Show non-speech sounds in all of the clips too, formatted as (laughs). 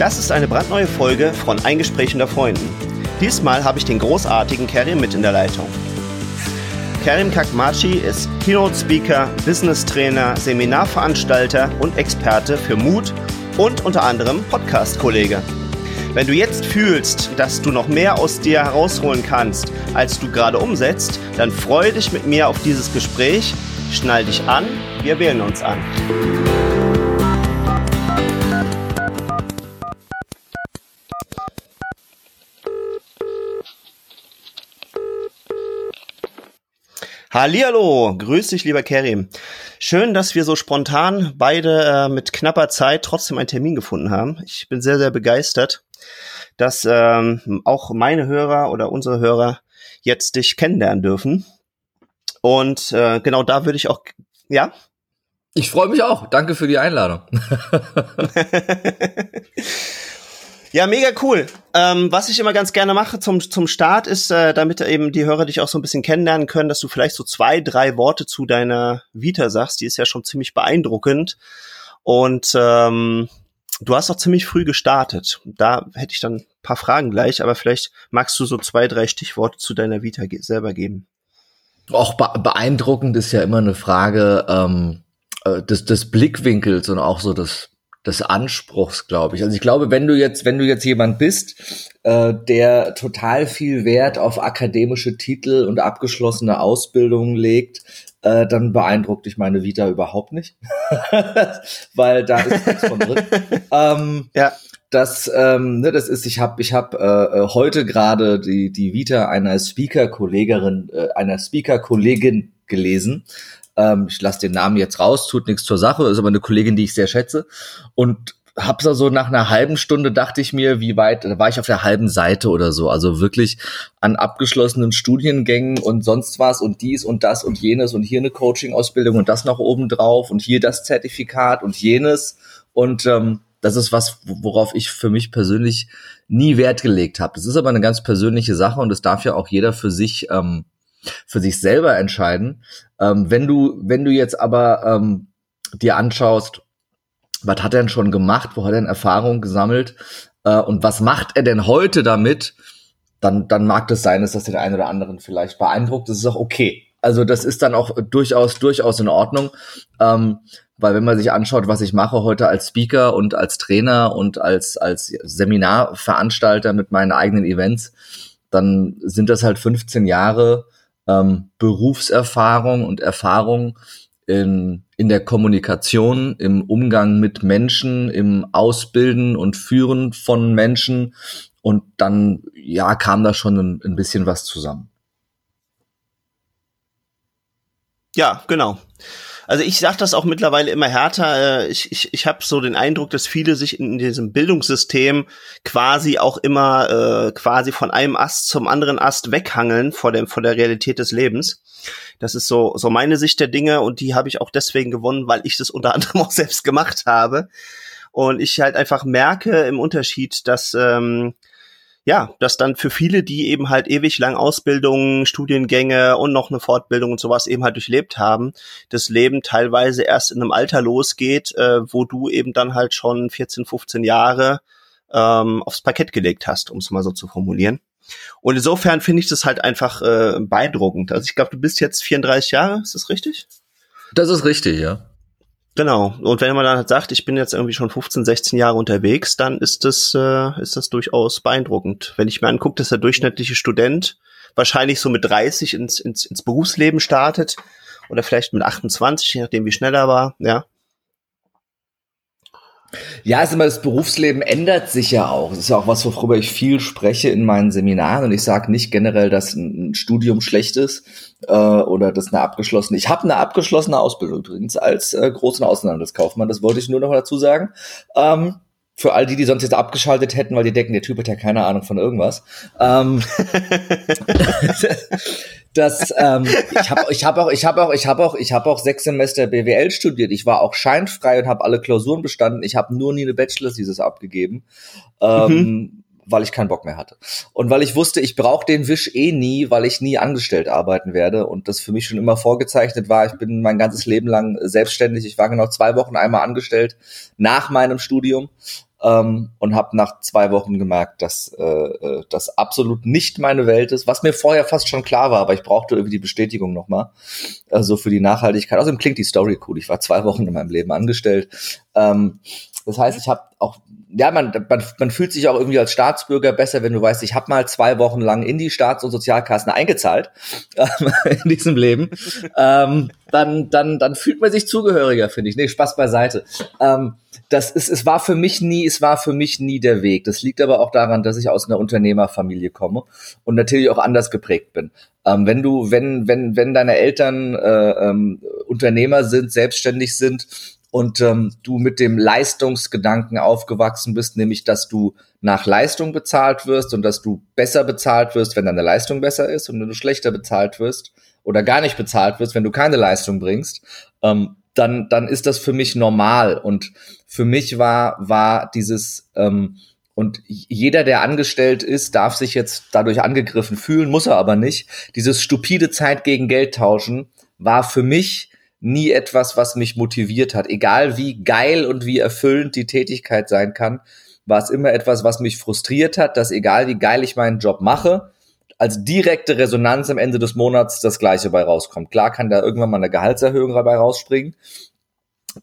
Das ist eine brandneue Folge von Ein Gespräch unter Freunden. Diesmal habe ich den großartigen Kerim mit in der Leitung. Kerim Kakmachi ist Keynote Speaker, Business Trainer, Seminarveranstalter und Experte für Mut und unter anderem Podcast-Kollege. Wenn du jetzt fühlst, dass du noch mehr aus dir herausholen kannst, als du gerade umsetzt, dann freue dich mit mir auf dieses Gespräch, schnall dich an, wir wählen uns an. Hallihallo, grüß dich, lieber Kerim. Schön, dass wir so spontan beide äh, mit knapper Zeit trotzdem einen Termin gefunden haben. Ich bin sehr, sehr begeistert, dass ähm, auch meine Hörer oder unsere Hörer jetzt dich kennenlernen dürfen. Und äh, genau da würde ich auch, ja? Ich freue mich auch. Danke für die Einladung. (laughs) Ja, mega cool. Ähm, was ich immer ganz gerne mache zum, zum Start ist, äh, damit eben die Hörer dich auch so ein bisschen kennenlernen können, dass du vielleicht so zwei, drei Worte zu deiner Vita sagst. Die ist ja schon ziemlich beeindruckend. Und ähm, du hast auch ziemlich früh gestartet. Da hätte ich dann ein paar Fragen gleich, aber vielleicht magst du so zwei, drei Stichworte zu deiner Vita ge selber geben. Auch beeindruckend ist ja immer eine Frage ähm, äh, des, des Blickwinkels und auch so des des Anspruchs, glaube ich. Also ich glaube, wenn du jetzt, wenn du jetzt jemand bist, äh, der total viel Wert auf akademische Titel und abgeschlossene Ausbildungen legt, äh, dann beeindruckt dich meine Vita überhaupt nicht, (laughs) weil da ist nichts von drin. (laughs) ähm, ja. Das, ähm, ne, das ist, ich habe, ich habe äh, äh, heute gerade die die Vita einer Speaker-Kollegin, äh, einer Speaker-Kollegin gelesen, ähm, ich lasse den Namen jetzt raus, tut nichts zur Sache, ist aber eine Kollegin, die ich sehr schätze. Und hab's so nach einer halben Stunde dachte ich mir, wie weit, da war ich auf der halben Seite oder so, also wirklich an abgeschlossenen Studiengängen und sonst was und dies und das und jenes und hier eine Coaching-Ausbildung und das noch oben drauf und hier das Zertifikat und jenes und ähm, das ist was, worauf ich für mich persönlich nie Wert gelegt habe. Das ist aber eine ganz persönliche Sache und das darf ja auch jeder für sich ähm, für sich selber entscheiden. Ähm, wenn du, wenn du jetzt aber ähm, dir anschaust, was hat er denn schon gemacht, wo hat er denn Erfahrung gesammelt äh, und was macht er denn heute damit, dann, dann mag es sein, dass das den einen oder anderen vielleicht beeindruckt. Das ist auch okay. Also das ist dann auch durchaus, durchaus in Ordnung. Ähm, weil wenn man sich anschaut, was ich mache heute als Speaker und als Trainer und als, als Seminarveranstalter mit meinen eigenen Events, dann sind das halt 15 Jahre ähm, Berufserfahrung und Erfahrung in, in der Kommunikation, im Umgang mit Menschen, im Ausbilden und Führen von Menschen. Und dann, ja, kam da schon ein, ein bisschen was zusammen. Ja, genau. Also ich sage das auch mittlerweile immer härter. Äh, ich, ich, ich habe so den Eindruck, dass viele sich in diesem Bildungssystem quasi auch immer äh, quasi von einem Ast zum anderen Ast weghangeln vor dem vor der Realität des Lebens. Das ist so so meine Sicht der Dinge und die habe ich auch deswegen gewonnen, weil ich das unter anderem (laughs) auch selbst gemacht habe und ich halt einfach merke im Unterschied, dass ähm, ja, dass dann für viele, die eben halt ewig lang Ausbildungen, Studiengänge und noch eine Fortbildung und sowas eben halt durchlebt haben, das Leben teilweise erst in einem Alter losgeht, äh, wo du eben dann halt schon 14, 15 Jahre ähm, aufs Parkett gelegt hast, um es mal so zu formulieren. Und insofern finde ich das halt einfach äh, beeindruckend. Also ich glaube, du bist jetzt 34 Jahre, ist das richtig? Das ist richtig, ja. Genau. Und wenn man dann halt sagt, ich bin jetzt irgendwie schon 15, 16 Jahre unterwegs, dann ist das, äh, ist das durchaus beeindruckend. Wenn ich mir angucke, dass der durchschnittliche Student wahrscheinlich so mit 30 ins, ins, ins Berufsleben startet oder vielleicht mit 28, je nachdem wie schnell er war, ja, ja, also das Berufsleben ändert sich ja auch. Das ist ja auch was, worüber ich viel spreche in meinen Seminaren. Und ich sage nicht generell, dass ein Studium schlecht ist äh, oder dass eine abgeschlossene. Ich habe eine abgeschlossene Ausbildung übrigens als äh, großen Außenhandelskaufmann. Das wollte ich nur noch dazu sagen. Ähm, für all die, die sonst jetzt abgeschaltet hätten, weil die denken, der Typ hat ja keine Ahnung von irgendwas. Ähm, (laughs) dass ähm, ich habe ich hab auch ich habe auch ich habe auch ich habe auch sechs Semester BWL studiert. Ich war auch scheinfrei und habe alle Klausuren bestanden. Ich habe nur nie eine Bachelor-Thesis abgegeben. Ähm, mhm. Weil ich keinen Bock mehr hatte. Und weil ich wusste, ich brauche den Wisch eh nie, weil ich nie angestellt arbeiten werde. Und das für mich schon immer vorgezeichnet war. Ich bin mein ganzes Leben lang selbstständig. Ich war genau zwei Wochen einmal angestellt nach meinem Studium ähm, und habe nach zwei Wochen gemerkt, dass äh, äh, das absolut nicht meine Welt ist, was mir vorher fast schon klar war, aber ich brauchte irgendwie die Bestätigung nochmal, also für die Nachhaltigkeit. Außerdem klingt die Story cool. Ich war zwei Wochen in meinem Leben angestellt. Ähm, das heißt, ich habe auch, ja, man, man, man fühlt sich auch irgendwie als Staatsbürger besser, wenn du weißt, ich habe mal zwei Wochen lang in die Staats- und Sozialkassen eingezahlt (laughs) ähm, in diesem Leben. ähm, dann, dann, dann fühlt man sich zugehöriger, finde ich. Nee, Spaß beiseite. Ähm, das ist, es war für mich nie, es war für mich nie der Weg. Das liegt aber auch daran, dass ich aus einer Unternehmerfamilie komme und natürlich auch anders geprägt bin. Ähm, wenn du, wenn, wenn, wenn deine Eltern äh, ähm, Unternehmer sind, selbstständig sind und ähm, du mit dem Leistungsgedanken aufgewachsen bist, nämlich dass du nach Leistung bezahlt wirst und dass du besser bezahlt wirst, wenn deine Leistung besser ist und wenn du schlechter bezahlt wirst oder gar nicht bezahlt wirst, wenn du keine Leistung bringst, ähm, dann, dann ist das für mich normal. Und für mich war, war dieses, ähm, und jeder, der angestellt ist, darf sich jetzt dadurch angegriffen fühlen, muss er aber nicht. Dieses stupide Zeit gegen Geld tauschen war für mich nie etwas, was mich motiviert hat. Egal wie geil und wie erfüllend die Tätigkeit sein kann, war es immer etwas, was mich frustriert hat, dass egal wie geil ich meinen Job mache, als direkte Resonanz am Ende des Monats das Gleiche bei rauskommt. Klar kann da irgendwann mal eine Gehaltserhöhung dabei rausspringen,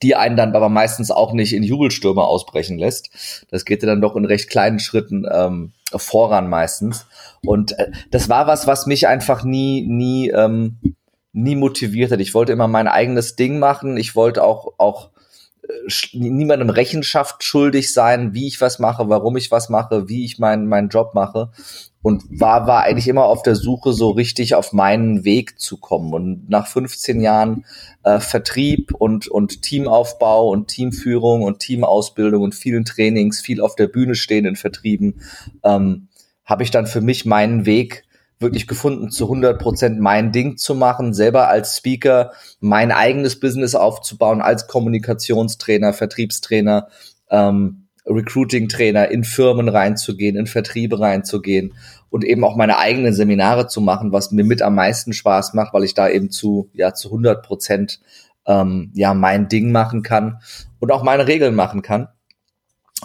die einen dann aber meistens auch nicht in Jubelstürme ausbrechen lässt. Das geht ja dann doch in recht kleinen Schritten ähm, voran meistens. Und äh, das war was, was mich einfach nie, nie ähm, nie motiviert hat. Ich wollte immer mein eigenes Ding machen. Ich wollte auch, auch äh, niemandem Rechenschaft schuldig sein, wie ich was mache, warum ich was mache, wie ich meinen meinen Job mache und war war eigentlich immer auf der Suche so richtig auf meinen Weg zu kommen und nach 15 Jahren äh, Vertrieb und und Teamaufbau und Teamführung und Teamausbildung und vielen Trainings, viel auf der Bühne stehen in Vertrieben, ähm, habe ich dann für mich meinen Weg wirklich gefunden, zu 100 Prozent mein Ding zu machen, selber als Speaker mein eigenes Business aufzubauen, als Kommunikationstrainer, Vertriebstrainer, ähm, Recruiting-Trainer in Firmen reinzugehen, in Vertriebe reinzugehen und eben auch meine eigenen Seminare zu machen, was mir mit am meisten Spaß macht, weil ich da eben zu, ja, zu 100 Prozent, ähm, ja, mein Ding machen kann und auch meine Regeln machen kann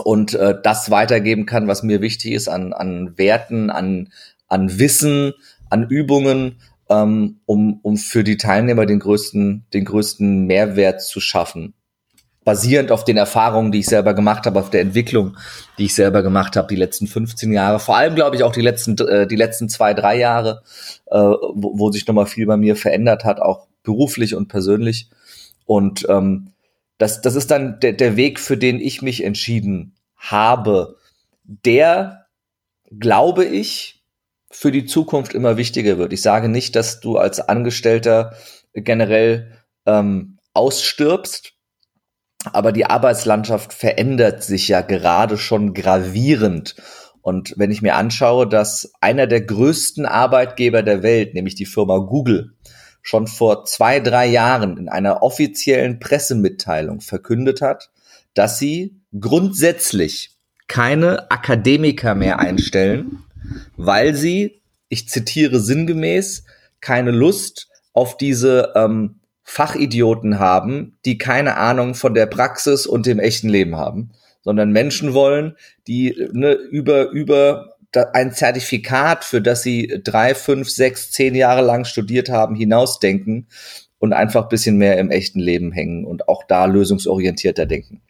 und äh, das weitergeben kann, was mir wichtig ist an, an Werten, an, an Wissen, an Übungen, ähm, um, um für die Teilnehmer den größten, den größten Mehrwert zu schaffen. Basierend auf den Erfahrungen, die ich selber gemacht habe, auf der Entwicklung, die ich selber gemacht habe, die letzten 15 Jahre, vor allem glaube ich auch die letzten, äh, die letzten zwei, drei Jahre, äh, wo, wo sich nochmal viel bei mir verändert hat, auch beruflich und persönlich. Und ähm, das, das ist dann der, der Weg, für den ich mich entschieden habe. Der, glaube ich, für die Zukunft immer wichtiger wird. Ich sage nicht, dass du als Angestellter generell ähm, ausstirbst, aber die Arbeitslandschaft verändert sich ja gerade schon gravierend. Und wenn ich mir anschaue, dass einer der größten Arbeitgeber der Welt, nämlich die Firma Google, schon vor zwei, drei Jahren in einer offiziellen Pressemitteilung verkündet hat, dass sie grundsätzlich keine Akademiker mehr einstellen, weil sie, ich zitiere sinngemäß, keine Lust auf diese ähm, Fachidioten haben, die keine Ahnung von der Praxis und dem echten Leben haben, sondern Menschen wollen, die ne, über über ein Zertifikat, für das sie drei, fünf, sechs, zehn Jahre lang studiert haben, hinausdenken und einfach bisschen mehr im echten Leben hängen und auch da lösungsorientierter denken.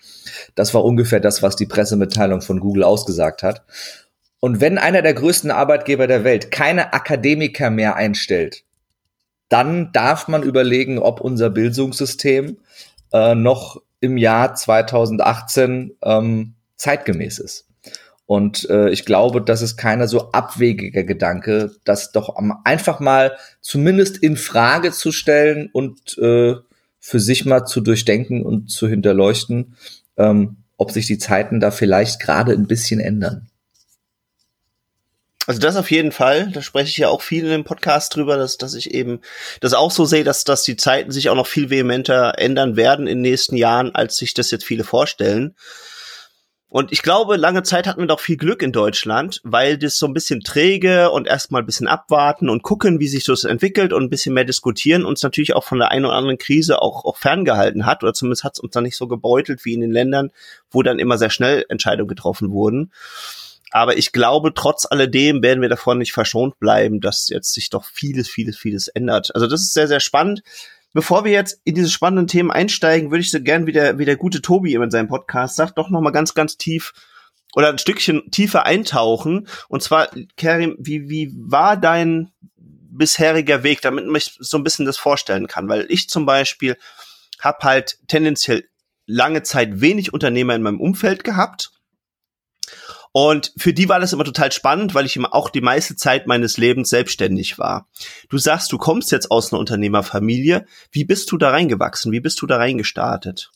Das war ungefähr das, was die Pressemitteilung von Google ausgesagt hat. Und wenn einer der größten Arbeitgeber der Welt keine Akademiker mehr einstellt, dann darf man überlegen, ob unser Bildungssystem äh, noch im Jahr 2018 ähm, zeitgemäß ist. Und äh, ich glaube, das ist keiner so abwegiger Gedanke, das doch einfach mal zumindest in Frage zu stellen und äh, für sich mal zu durchdenken und zu hinterleuchten, ähm, ob sich die Zeiten da vielleicht gerade ein bisschen ändern. Also das auf jeden Fall. Da spreche ich ja auch viel in dem Podcast drüber, dass, dass ich eben das auch so sehe, dass, dass die Zeiten sich auch noch viel vehementer ändern werden in den nächsten Jahren, als sich das jetzt viele vorstellen. Und ich glaube, lange Zeit hatten wir doch viel Glück in Deutschland, weil das so ein bisschen träge und erstmal ein bisschen abwarten und gucken, wie sich das entwickelt und ein bisschen mehr diskutieren uns natürlich auch von der einen oder anderen Krise auch, auch ferngehalten hat oder zumindest hat es uns dann nicht so gebeutelt wie in den Ländern, wo dann immer sehr schnell Entscheidungen getroffen wurden. Aber ich glaube, trotz alledem werden wir davon nicht verschont bleiben, dass jetzt sich doch vieles, vieles, vieles ändert. Also das ist sehr, sehr spannend. Bevor wir jetzt in diese spannenden Themen einsteigen, würde ich so gern wie der, wie der gute Tobi in seinem Podcast sagt, doch noch mal ganz, ganz tief oder ein Stückchen tiefer eintauchen. Und zwar, Karim, wie, wie war dein bisheriger Weg, damit man sich so ein bisschen das vorstellen kann? Weil ich zum Beispiel habe halt tendenziell lange Zeit wenig Unternehmer in meinem Umfeld gehabt und für die war das immer total spannend, weil ich immer auch die meiste Zeit meines Lebens selbstständig war. Du sagst, du kommst jetzt aus einer Unternehmerfamilie. Wie bist du da reingewachsen? Wie bist du da reingestartet?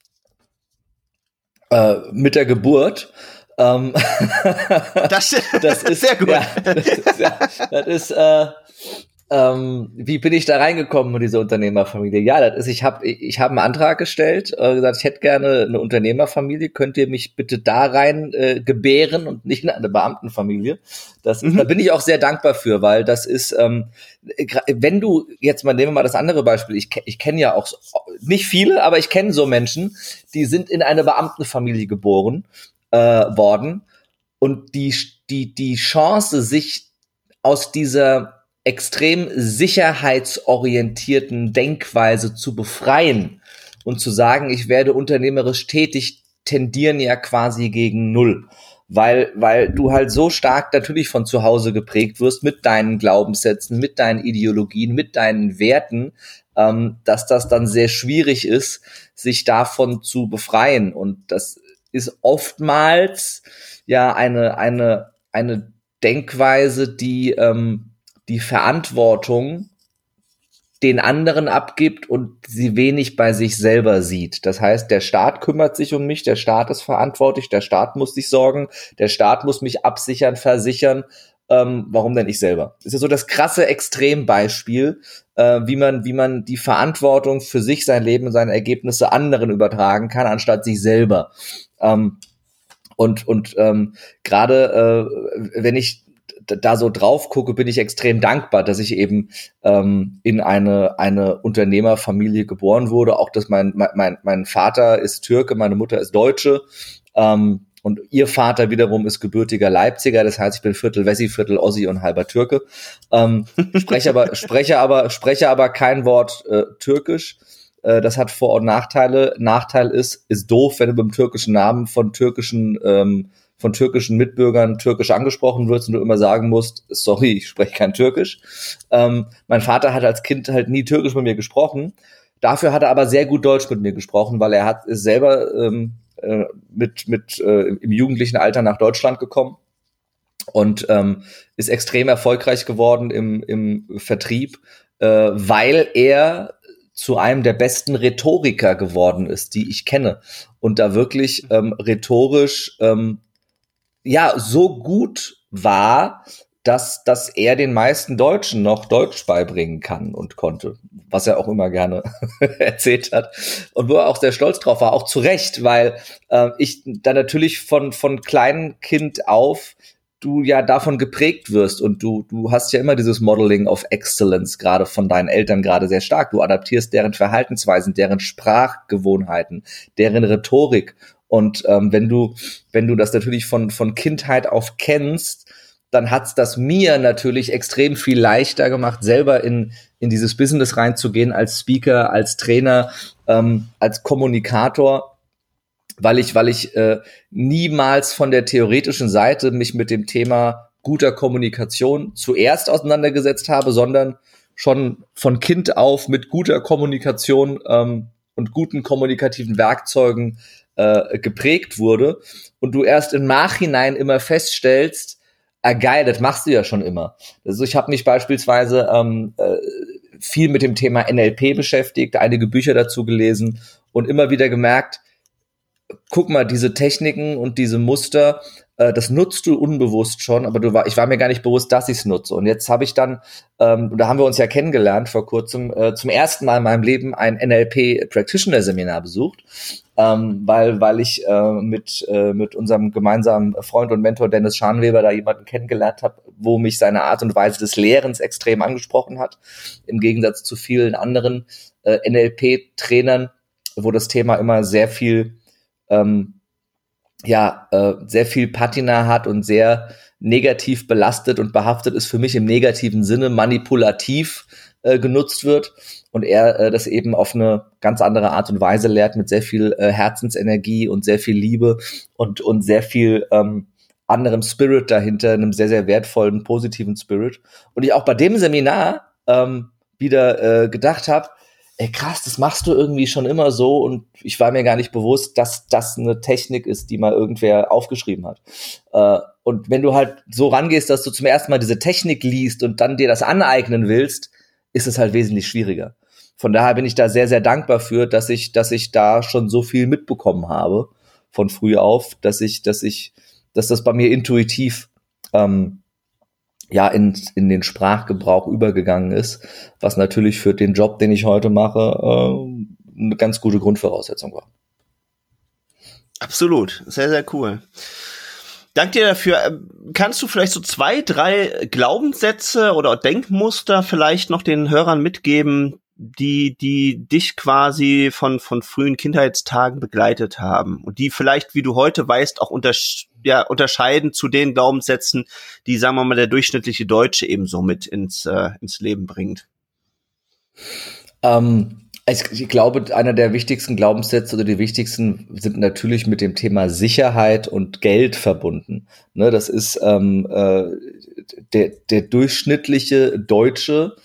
Äh, mit der Geburt. Ähm, das, (laughs) das, (laughs) ist sehr gut. Ja, das ist, ja, das ist äh, ähm, wie bin ich da reingekommen in diese Unternehmerfamilie? Ja, das ist, ich habe ich hab einen Antrag gestellt, äh, gesagt, ich hätte gerne eine Unternehmerfamilie, könnt ihr mich bitte da rein äh, gebären und nicht in eine Beamtenfamilie. Das, mhm. Da bin ich auch sehr dankbar für, weil das ist, ähm, wenn du, jetzt mal nehmen wir mal das andere Beispiel, ich, ich kenne ja auch nicht viele, aber ich kenne so Menschen, die sind in eine Beamtenfamilie geboren äh, worden und die, die, die Chance, sich aus dieser extrem sicherheitsorientierten Denkweise zu befreien und zu sagen, ich werde unternehmerisch tätig, tendieren ja quasi gegen Null. Weil, weil du halt so stark natürlich von zu Hause geprägt wirst mit deinen Glaubenssätzen, mit deinen Ideologien, mit deinen Werten, ähm, dass das dann sehr schwierig ist, sich davon zu befreien. Und das ist oftmals ja eine, eine, eine Denkweise, die ähm, die Verantwortung den anderen abgibt und sie wenig bei sich selber sieht. Das heißt, der Staat kümmert sich um mich, der Staat ist verantwortlich, der Staat muss sich sorgen, der Staat muss mich absichern, versichern. Ähm, warum denn ich selber? Das ist ja so das krasse Extrembeispiel, äh, wie man, wie man die Verantwortung für sich, sein Leben seine Ergebnisse anderen übertragen kann, anstatt sich selber. Ähm, und und ähm, gerade äh, wenn ich da so drauf gucke, bin ich extrem dankbar, dass ich eben ähm, in eine, eine Unternehmerfamilie geboren wurde. Auch dass mein, mein, mein Vater ist Türke, meine Mutter ist Deutsche. Ähm, und ihr Vater wiederum ist gebürtiger Leipziger, das heißt, ich bin Viertel Wessi, Viertel Ossi und halber Türke. Ähm, (laughs) spreche aber, spreche aber, spreche aber kein Wort äh, Türkisch. Äh, das hat Vor- und Nachteile. Nachteil ist, ist doof, wenn du mit dem türkischen Namen von türkischen ähm, von türkischen Mitbürgern türkisch angesprochen wirst und du immer sagen musst, sorry, ich spreche kein Türkisch. Ähm, mein Vater hat als Kind halt nie Türkisch mit mir gesprochen. Dafür hat er aber sehr gut Deutsch mit mir gesprochen, weil er hat ist selber ähm, äh, mit, mit äh, im jugendlichen Alter nach Deutschland gekommen und ähm, ist extrem erfolgreich geworden im, im Vertrieb, äh, weil er zu einem der besten Rhetoriker geworden ist, die ich kenne. Und da wirklich ähm, rhetorisch ähm, ja so gut war, dass, dass er den meisten Deutschen noch Deutsch beibringen kann und konnte, was er auch immer gerne (laughs) erzählt hat und wo er auch sehr stolz drauf war, auch zu Recht, weil äh, ich da natürlich von, von kleinem Kind auf du ja davon geprägt wirst und du, du hast ja immer dieses Modeling of Excellence, gerade von deinen Eltern gerade sehr stark. Du adaptierst deren Verhaltensweisen, deren Sprachgewohnheiten, deren Rhetorik und ähm, wenn du, wenn du das natürlich von, von Kindheit auf kennst, dann hat's das mir natürlich extrem viel leichter gemacht, selber in, in dieses Business reinzugehen, als Speaker, als Trainer, ähm, als Kommunikator, weil ich, weil ich äh, niemals von der theoretischen Seite mich mit dem Thema guter Kommunikation zuerst auseinandergesetzt habe, sondern schon von Kind auf mit guter Kommunikation ähm, und guten kommunikativen Werkzeugen äh, geprägt wurde und du erst im Nachhinein immer feststellst, ah geil, das machst du ja schon immer. Also ich habe mich beispielsweise ähm, äh, viel mit dem Thema NLP beschäftigt, einige Bücher dazu gelesen und immer wieder gemerkt, guck mal, diese Techniken und diese Muster äh, das nutzt du unbewusst schon, aber du war, ich war mir gar nicht bewusst, dass ich es nutze. Und jetzt habe ich dann, ähm, da haben wir uns ja kennengelernt vor kurzem, äh, zum ersten Mal in meinem Leben ein NLP Practitioner Seminar besucht, ähm, weil weil ich äh, mit äh, mit unserem gemeinsamen Freund und Mentor Dennis Scharnweber da jemanden kennengelernt habe, wo mich seine Art und Weise des Lehrens extrem angesprochen hat, im Gegensatz zu vielen anderen äh, NLP-Trainern, wo das Thema immer sehr viel ähm, ja äh, sehr viel Patina hat und sehr negativ belastet und behaftet ist für mich im negativen Sinne manipulativ äh, genutzt wird und er äh, das eben auf eine ganz andere Art und Weise lehrt mit sehr viel äh, Herzensenergie und sehr viel Liebe und und sehr viel ähm, anderem Spirit dahinter, einem sehr sehr wertvollen positiven Spirit. Und ich auch bei dem Seminar ähm, wieder äh, gedacht habe, ey krass, das machst du irgendwie schon immer so und ich war mir gar nicht bewusst, dass das eine Technik ist, die mal irgendwer aufgeschrieben hat. Äh, und wenn du halt so rangehst, dass du zum ersten Mal diese Technik liest und dann dir das aneignen willst, ist es halt wesentlich schwieriger. Von daher bin ich da sehr, sehr dankbar für, dass ich, dass ich da schon so viel mitbekommen habe von früh auf, dass ich, dass ich, dass das bei mir intuitiv ähm, ja in, in den Sprachgebrauch übergegangen ist, was natürlich für den Job, den ich heute mache, äh, eine ganz gute Grundvoraussetzung war. Absolut, sehr, sehr cool. Dank dir dafür. Ähm, kannst du vielleicht so zwei, drei Glaubenssätze oder Denkmuster vielleicht noch den Hörern mitgeben, die, die dich quasi von, von frühen Kindheitstagen begleitet haben und die vielleicht, wie du heute weißt, auch untersch ja, unterscheiden zu den Glaubenssätzen, die, sagen wir mal, der durchschnittliche Deutsche eben so mit ins, äh, ins Leben bringt? Ähm, ich glaube, einer der wichtigsten Glaubenssätze oder die wichtigsten sind natürlich mit dem Thema Sicherheit und Geld verbunden. Ne, das ist ähm, äh, der, der durchschnittliche Deutsche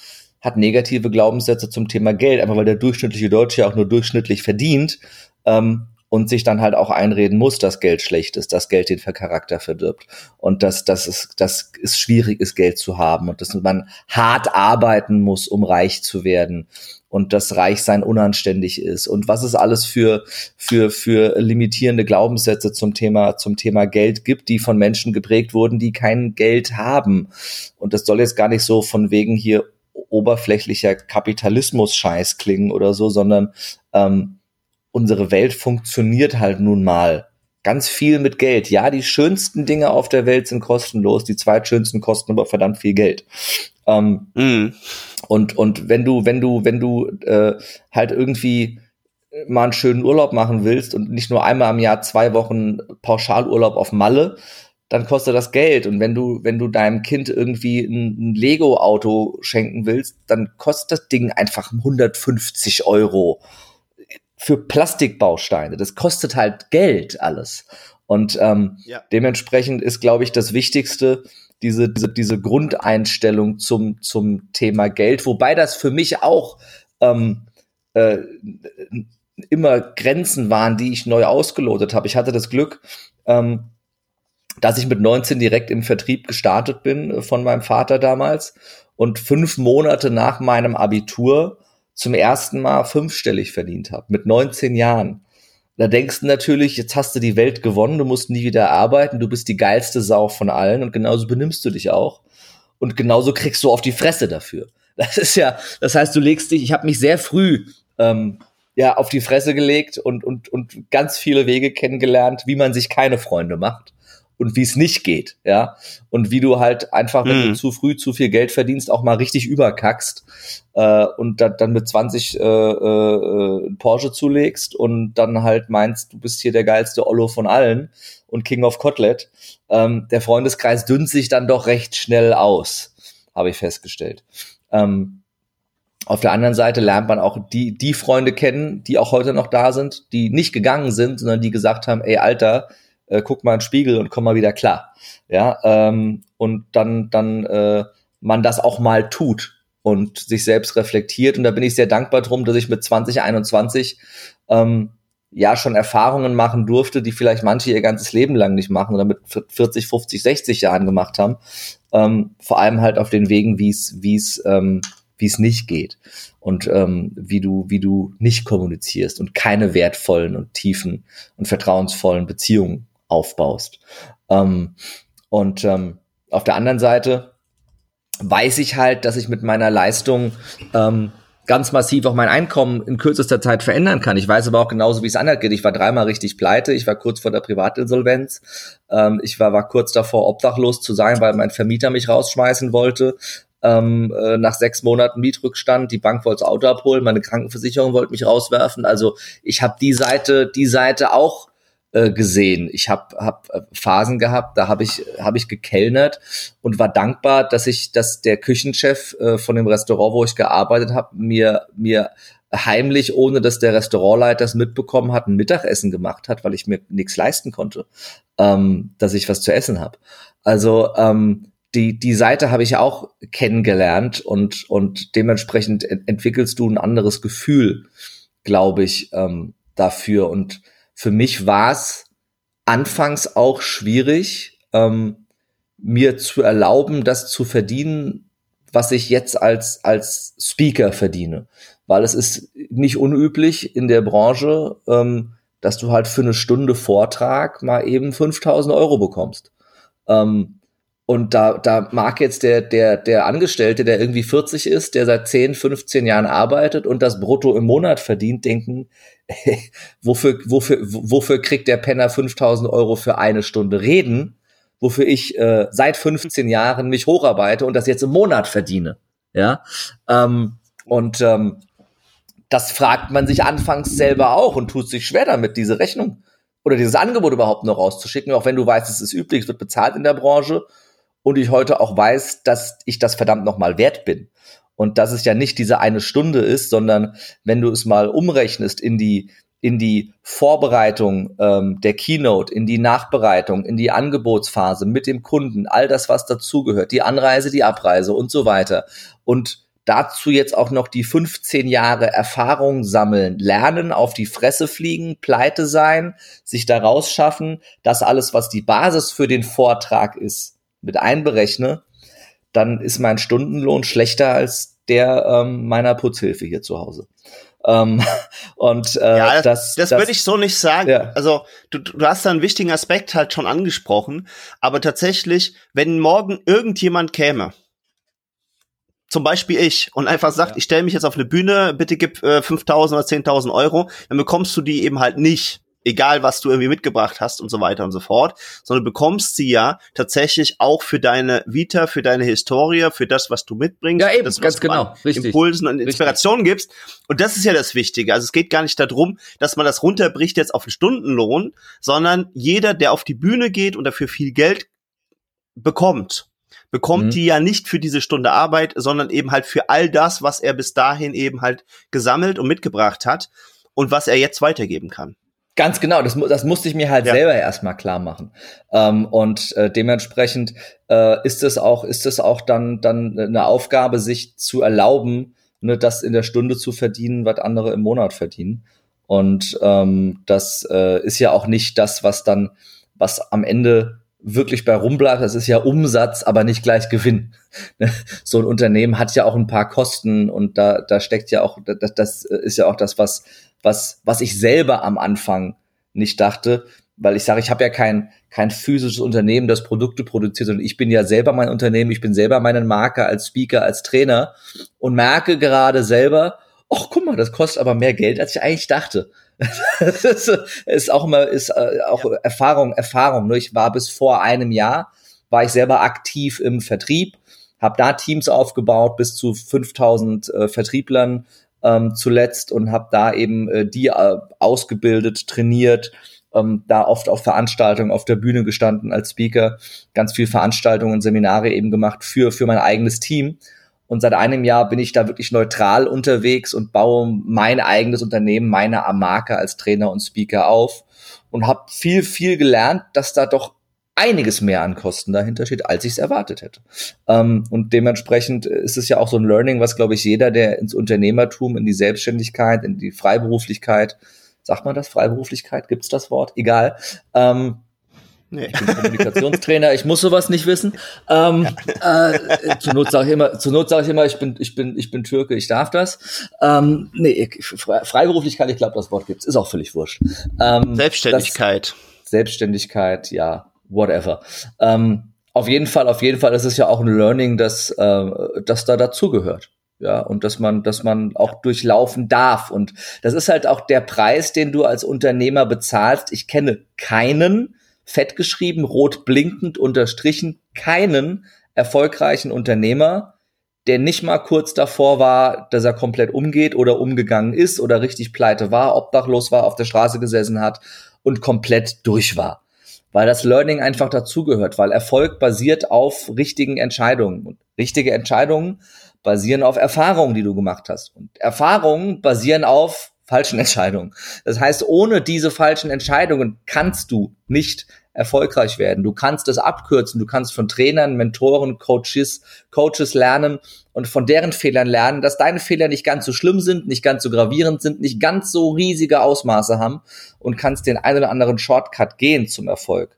hat negative Glaubenssätze zum Thema Geld, einfach weil der durchschnittliche Deutsche ja auch nur durchschnittlich verdient ähm, und sich dann halt auch einreden muss, dass Geld schlecht ist, dass Geld den Charakter verdirbt und dass, dass, es, dass es schwierig ist, Geld zu haben und dass man hart arbeiten muss, um reich zu werden und dass Reichsein unanständig ist und was es alles für, für, für limitierende Glaubenssätze zum Thema, zum Thema Geld gibt, die von Menschen geprägt wurden, die kein Geld haben. Und das soll jetzt gar nicht so von wegen hier oberflächlicher Kapitalismus-Scheiß klingen oder so, sondern ähm, unsere Welt funktioniert halt nun mal ganz viel mit Geld. Ja, die schönsten Dinge auf der Welt sind kostenlos, die zweitschönsten kosten aber verdammt viel Geld. Ähm, mm. Und und wenn du wenn du wenn du äh, halt irgendwie mal einen schönen Urlaub machen willst und nicht nur einmal im Jahr zwei Wochen Pauschalurlaub auf Malle, dann kostet das Geld. Und wenn du, wenn du deinem Kind irgendwie ein, ein Lego-Auto schenken willst, dann kostet das Ding einfach 150 Euro für Plastikbausteine. Das kostet halt Geld alles. Und ähm, ja. dementsprechend ist, glaube ich, das Wichtigste diese, diese, diese Grundeinstellung zum, zum Thema Geld, wobei das für mich auch ähm, äh, immer Grenzen waren, die ich neu ausgelotet habe. Ich hatte das Glück, ähm, dass ich mit 19 direkt im Vertrieb gestartet bin äh, von meinem Vater damals und fünf Monate nach meinem Abitur zum ersten Mal fünfstellig verdient habe, mit 19 Jahren. Da denkst du natürlich, jetzt hast du die Welt gewonnen, du musst nie wieder arbeiten, du bist die geilste Sau von allen und genauso benimmst du dich auch. Und genauso kriegst du auf die Fresse dafür. (laughs) Das ist ja, das heißt, du legst dich, ich habe mich sehr früh ähm, ja auf die Fresse gelegt und, und, und ganz viele Wege kennengelernt, wie man sich keine Freunde macht und wie es nicht geht, ja. Und wie du halt einfach, wenn mhm. du zu früh zu viel Geld verdienst, auch mal richtig überkackst äh, und da, dann mit 20 äh, äh, Porsche zulegst und dann halt meinst, du bist hier der geilste Ollo von allen und King of Kotlet. Ähm, der Freundeskreis dünnt sich dann doch recht schnell aus, habe ich festgestellt. Ähm, auf der anderen Seite lernt man auch die, die Freunde kennen, die auch heute noch da sind, die nicht gegangen sind, sondern die gesagt haben, ey, Alter, äh, guck mal in den Spiegel und komm mal wieder klar. Ja, ähm, und dann, dann äh, man das auch mal tut und sich selbst reflektiert. Und da bin ich sehr dankbar drum, dass ich mit 2021 ähm, ja schon Erfahrungen machen durfte, die vielleicht manche ihr ganzes Leben lang nicht machen oder mit 40, 50, 60 Jahren gemacht haben. Ähm, vor allem halt auf den Wegen, wie es, wie es, ähm, wie es nicht geht und ähm, wie du, wie du nicht kommunizierst und keine wertvollen und tiefen und vertrauensvollen Beziehungen aufbaust. Ähm, und ähm, auf der anderen Seite weiß ich halt, dass ich mit meiner Leistung ähm, ganz massiv auch mein Einkommen in kürzester Zeit verändern kann. Ich weiß aber auch genauso, wie es anders geht. Ich war dreimal richtig pleite. Ich war kurz vor der Privatinsolvenz. Ähm, ich war, war kurz davor, obdachlos zu sein, weil mein Vermieter mich rausschmeißen wollte. Ähm, äh, nach sechs Monaten Mietrückstand, die Bank wollte das Auto abholen, meine Krankenversicherung wollte mich rauswerfen. Also ich habe die Seite, die Seite auch äh, gesehen. Ich habe hab äh, Phasen gehabt, da habe ich hab ich gekellnert und war dankbar, dass ich, dass der Küchenchef äh, von dem Restaurant, wo ich gearbeitet habe, mir mir heimlich, ohne dass der Restaurantleiter es mitbekommen hat, ein Mittagessen gemacht hat, weil ich mir nichts leisten konnte, ähm, dass ich was zu essen habe. Also ähm, die, die Seite habe ich auch kennengelernt und, und dementsprechend entwickelst du ein anderes Gefühl, glaube ich, ähm, dafür. Und für mich war es anfangs auch schwierig, ähm, mir zu erlauben, das zu verdienen, was ich jetzt als, als Speaker verdiene. Weil es ist nicht unüblich in der Branche, ähm, dass du halt für eine Stunde Vortrag mal eben 5000 Euro bekommst. Ähm, und da, da mag jetzt der, der, der Angestellte, der irgendwie 40 ist, der seit 10, 15 Jahren arbeitet und das Brutto im Monat verdient, denken, (laughs) wofür, wofür, wofür kriegt der Penner 5000 Euro für eine Stunde reden, wofür ich äh, seit 15 Jahren mich hocharbeite und das jetzt im Monat verdiene. Ja. Ähm, und ähm, das fragt man sich anfangs selber auch und tut sich schwer damit, diese Rechnung oder dieses Angebot überhaupt noch rauszuschicken, auch wenn du weißt, es ist üblich, es wird bezahlt in der Branche und ich heute auch weiß, dass ich das verdammt nochmal wert bin. Und dass es ja nicht diese eine Stunde ist, sondern wenn du es mal umrechnest in die, in die Vorbereitung ähm, der Keynote, in die Nachbereitung, in die Angebotsphase mit dem Kunden, all das, was dazugehört, die Anreise, die Abreise und so weiter. Und dazu jetzt auch noch die 15 Jahre Erfahrung sammeln, lernen, auf die Fresse fliegen, pleite sein, sich da rausschaffen, das alles, was die Basis für den Vortrag ist, mit einberechne, dann ist mein Stundenlohn schlechter als der ähm, meiner Putzhilfe hier zu Hause. Ähm, (laughs) und äh, ja, das, das, das würde ich so nicht sagen. Ja. Also du, du hast da einen wichtigen Aspekt halt schon angesprochen, aber tatsächlich, wenn morgen irgendjemand käme, zum Beispiel ich, und einfach sagt, ja. ich stelle mich jetzt auf eine Bühne, bitte gib äh, 5.000 oder 10.000 Euro, dann bekommst du die eben halt nicht egal was du irgendwie mitgebracht hast und so weiter und so fort, sondern du bekommst sie ja tatsächlich auch für deine Vita, für deine Historie, für das, was du mitbringst, ja, eben, das, ganz genau, richtig. Impulsen und Inspirationen gibst. Und das ist ja das Wichtige. Also es geht gar nicht darum, dass man das runterbricht jetzt auf einen Stundenlohn, sondern jeder, der auf die Bühne geht und dafür viel Geld bekommt, bekommt mhm. die ja nicht für diese Stunde Arbeit, sondern eben halt für all das, was er bis dahin eben halt gesammelt und mitgebracht hat und was er jetzt weitergeben kann. Ganz genau, das, das musste ich mir halt ja. selber erstmal klar machen. Ähm, und äh, dementsprechend äh, ist es auch, ist es auch dann, dann eine Aufgabe, sich zu erlauben, ne, das in der Stunde zu verdienen, was andere im Monat verdienen. Und ähm, das äh, ist ja auch nicht das, was dann, was am Ende wirklich bei rumbleibt. Das ist ja Umsatz, aber nicht gleich Gewinn. (laughs) so ein Unternehmen hat ja auch ein paar Kosten und da, da steckt ja auch, das, das ist ja auch das, was was, was ich selber am Anfang nicht dachte, weil ich sage, ich habe ja kein, kein physisches Unternehmen, das Produkte produziert, sondern ich bin ja selber mein Unternehmen, ich bin selber meine Marke als Speaker, als Trainer und merke gerade selber, ach guck mal, das kostet aber mehr Geld, als ich eigentlich dachte. (laughs) das ist auch immer, ist äh, auch ja. Erfahrung, Erfahrung. Ne? Ich war bis vor einem Jahr, war ich selber aktiv im Vertrieb, habe da Teams aufgebaut, bis zu 5000 äh, Vertrieblern ähm, zuletzt und habe da eben äh, die äh, ausgebildet, trainiert, ähm, da oft auf Veranstaltungen auf der Bühne gestanden als Speaker, ganz viel Veranstaltungen, Seminare eben gemacht für, für mein eigenes Team. Und seit einem Jahr bin ich da wirklich neutral unterwegs und baue mein eigenes Unternehmen, meine Marke als Trainer und Speaker auf und habe viel, viel gelernt, dass da doch einiges mehr an Kosten dahinter steht, als ich es erwartet hätte. Ähm, und dementsprechend ist es ja auch so ein Learning, was, glaube ich, jeder, der ins Unternehmertum, in die Selbstständigkeit, in die Freiberuflichkeit, sagt man das, Freiberuflichkeit, gibt's das Wort? Egal. Ähm, Nee. Ich bin Kommunikationstrainer, ich muss sowas nicht wissen. Ähm, äh, zur Not sage ich immer, zur Not sage ich immer, ich bin, ich bin, ich bin Türke, ich darf das. Ähm, nee, Freiberuflichkeit, ich glaube, das Wort gibt's, ist auch völlig wurscht. Ähm, Selbstständigkeit. Selbstständigkeit, ja, whatever. Ähm, auf jeden Fall, auf jeden Fall ist es ja auch ein Learning, dass, äh, dass da dazugehört. Ja, und dass man, dass man auch durchlaufen darf. Und das ist halt auch der Preis, den du als Unternehmer bezahlst. Ich kenne keinen, fett geschrieben, rot blinkend unterstrichen, keinen erfolgreichen Unternehmer, der nicht mal kurz davor war, dass er komplett umgeht oder umgegangen ist oder richtig pleite war, obdachlos war, auf der Straße gesessen hat und komplett durch war. Weil das Learning einfach dazugehört, weil Erfolg basiert auf richtigen Entscheidungen. Und richtige Entscheidungen basieren auf Erfahrungen, die du gemacht hast. Und Erfahrungen basieren auf falschen Entscheidungen. Das heißt, ohne diese falschen Entscheidungen kannst du nicht erfolgreich werden. Du kannst das abkürzen. Du kannst von Trainern, Mentoren, Coaches, Coaches lernen und von deren Fehlern lernen, dass deine Fehler nicht ganz so schlimm sind, nicht ganz so gravierend sind, nicht ganz so riesige Ausmaße haben und kannst den einen oder anderen Shortcut gehen zum Erfolg.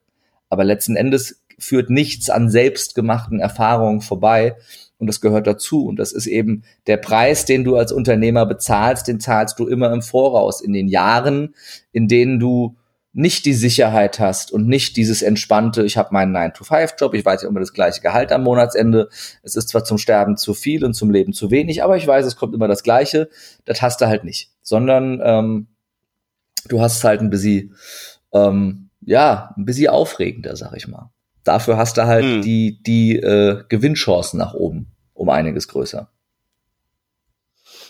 Aber letzten Endes führt nichts an selbstgemachten Erfahrungen vorbei. Und das gehört dazu. Und das ist eben der Preis, den du als Unternehmer bezahlst, den zahlst du immer im Voraus. In den Jahren, in denen du nicht die Sicherheit hast und nicht dieses entspannte, ich habe meinen 9-to-5-Job, ich weiß ja immer das gleiche Gehalt am Monatsende, es ist zwar zum Sterben zu viel und zum Leben zu wenig, aber ich weiß, es kommt immer das Gleiche, das hast du halt nicht, sondern ähm, du hast halt ein bisschen, ähm, ja, ein bisschen aufregender, sag ich mal. Dafür hast du halt hm. die, die äh, Gewinnchancen nach oben um einiges größer.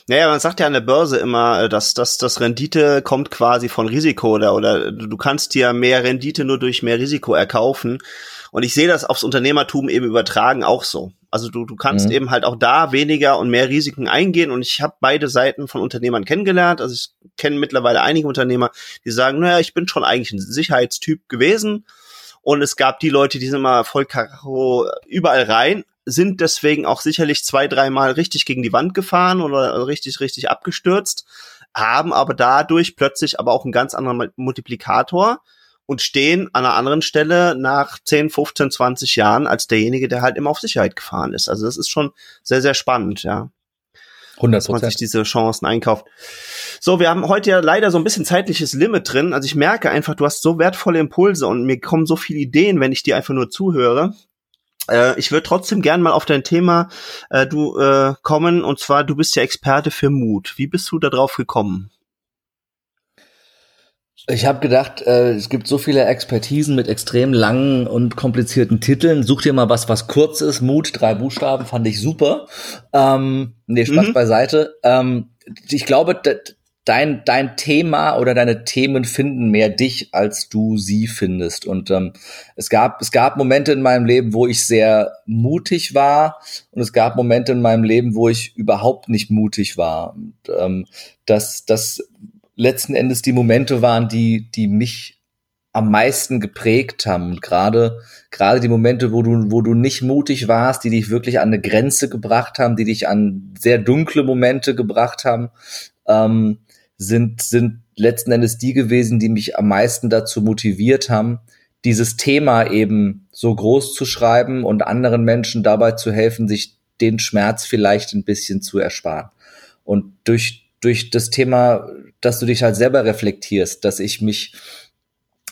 Naja, man sagt ja an der Börse immer, äh, dass, dass das Rendite kommt quasi von Risiko oder, oder du kannst dir mehr Rendite nur durch mehr Risiko erkaufen. Und ich sehe das aufs Unternehmertum eben übertragen auch so. Also du, du kannst mhm. eben halt auch da weniger und mehr Risiken eingehen. Und ich habe beide Seiten von Unternehmern kennengelernt. Also ich kenne mittlerweile einige Unternehmer, die sagen, naja, ich bin schon eigentlich ein Sicherheitstyp gewesen. Und es gab die Leute, die sind immer voll Karo überall rein, sind deswegen auch sicherlich zwei, dreimal richtig gegen die Wand gefahren oder richtig, richtig abgestürzt, haben aber dadurch plötzlich aber auch einen ganz anderen Multiplikator und stehen an einer anderen Stelle nach 10, 15, 20 Jahren als derjenige, der halt immer auf Sicherheit gefahren ist. Also das ist schon sehr, sehr spannend, ja. 100 dass man sich diese Chancen einkauft. So, wir haben heute ja leider so ein bisschen zeitliches Limit drin. Also ich merke einfach, du hast so wertvolle Impulse und mir kommen so viele Ideen, wenn ich dir einfach nur zuhöre. Äh, ich würde trotzdem gern mal auf dein Thema äh, du äh, kommen und zwar du bist ja Experte für Mut. Wie bist du da drauf gekommen? Ich habe gedacht, äh, es gibt so viele Expertisen mit extrem langen und komplizierten Titeln. Such dir mal was, was kurz ist. Mut, drei Buchstaben, fand ich super. Ähm, nee, Spaß mhm. beiseite. Ähm, ich glaube, dein, dein Thema oder deine Themen finden mehr dich, als du sie findest. Und ähm, es, gab, es gab Momente in meinem Leben, wo ich sehr mutig war und es gab Momente in meinem Leben, wo ich überhaupt nicht mutig war. Und, ähm, dass das letzten Endes die Momente waren, die, die mich am meisten geprägt haben. Und gerade, gerade die Momente, wo du, wo du nicht mutig warst, die dich wirklich an eine Grenze gebracht haben, die dich an sehr dunkle Momente gebracht haben, ähm, sind, sind letzten Endes die gewesen, die mich am meisten dazu motiviert haben, dieses Thema eben so groß zu schreiben und anderen Menschen dabei zu helfen, sich den Schmerz vielleicht ein bisschen zu ersparen. Und durch, durch das Thema, dass du dich halt selber reflektierst, dass ich mich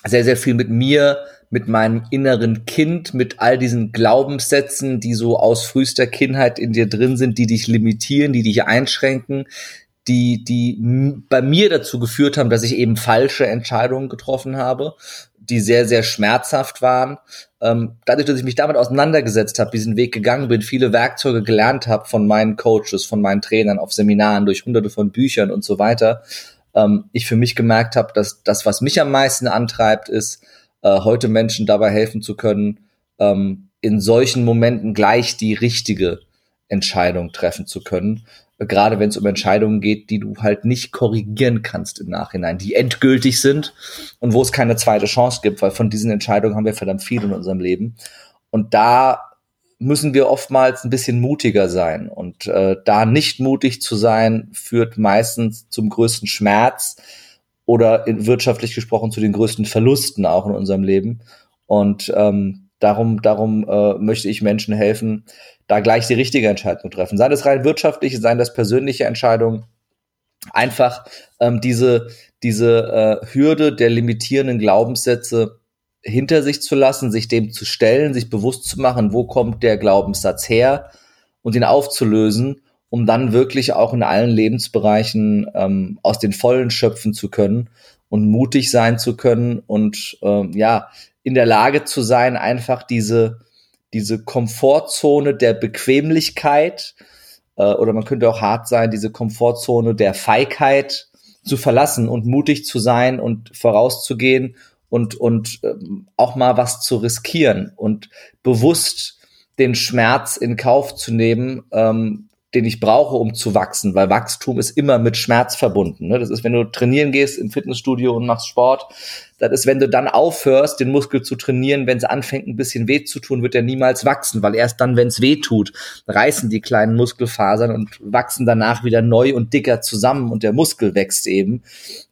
sehr, sehr viel mit mir, mit meinem inneren Kind, mit all diesen Glaubenssätzen, die so aus frühester Kindheit in dir drin sind, die dich limitieren, die dich einschränken, die, die bei mir dazu geführt haben, dass ich eben falsche Entscheidungen getroffen habe, die sehr, sehr schmerzhaft waren. Ähm, dadurch, dass ich mich damit auseinandergesetzt habe, diesen Weg gegangen bin, viele Werkzeuge gelernt habe von meinen Coaches, von meinen Trainern auf Seminaren, durch hunderte von Büchern und so weiter, ähm, ich für mich gemerkt habe, dass das, was mich am meisten antreibt, ist, äh, heute Menschen dabei helfen zu können, ähm, in solchen Momenten gleich die richtige Entscheidung treffen zu können gerade wenn es um Entscheidungen geht, die du halt nicht korrigieren kannst im Nachhinein, die endgültig sind und wo es keine zweite Chance gibt, weil von diesen Entscheidungen haben wir verdammt viel in unserem Leben. Und da müssen wir oftmals ein bisschen mutiger sein. Und äh, da nicht mutig zu sein, führt meistens zum größten Schmerz oder in, wirtschaftlich gesprochen zu den größten Verlusten auch in unserem Leben. Und ähm, darum, darum äh, möchte ich Menschen helfen, da gleich die richtige Entscheidung treffen. Sei das rein wirtschaftliche, seien das persönliche Entscheidungen. Einfach ähm, diese, diese äh, Hürde der limitierenden Glaubenssätze hinter sich zu lassen, sich dem zu stellen, sich bewusst zu machen, wo kommt der Glaubenssatz her und ihn aufzulösen, um dann wirklich auch in allen Lebensbereichen ähm, aus den Vollen schöpfen zu können und mutig sein zu können und ähm, ja, in der Lage zu sein, einfach diese, diese Komfortzone der Bequemlichkeit äh, oder man könnte auch hart sein, diese Komfortzone der Feigheit zu verlassen und mutig zu sein und vorauszugehen und, und ähm, auch mal was zu riskieren und bewusst den Schmerz in Kauf zu nehmen, ähm, den ich brauche, um zu wachsen, weil Wachstum ist immer mit Schmerz verbunden. Ne? Das ist, wenn du trainieren gehst im Fitnessstudio und machst Sport, das ist, wenn du dann aufhörst, den Muskel zu trainieren, wenn es anfängt, ein bisschen weh zu tun, wird er niemals wachsen, weil erst dann, wenn es weh tut, reißen die kleinen Muskelfasern und wachsen danach wieder neu und dicker zusammen und der Muskel wächst eben.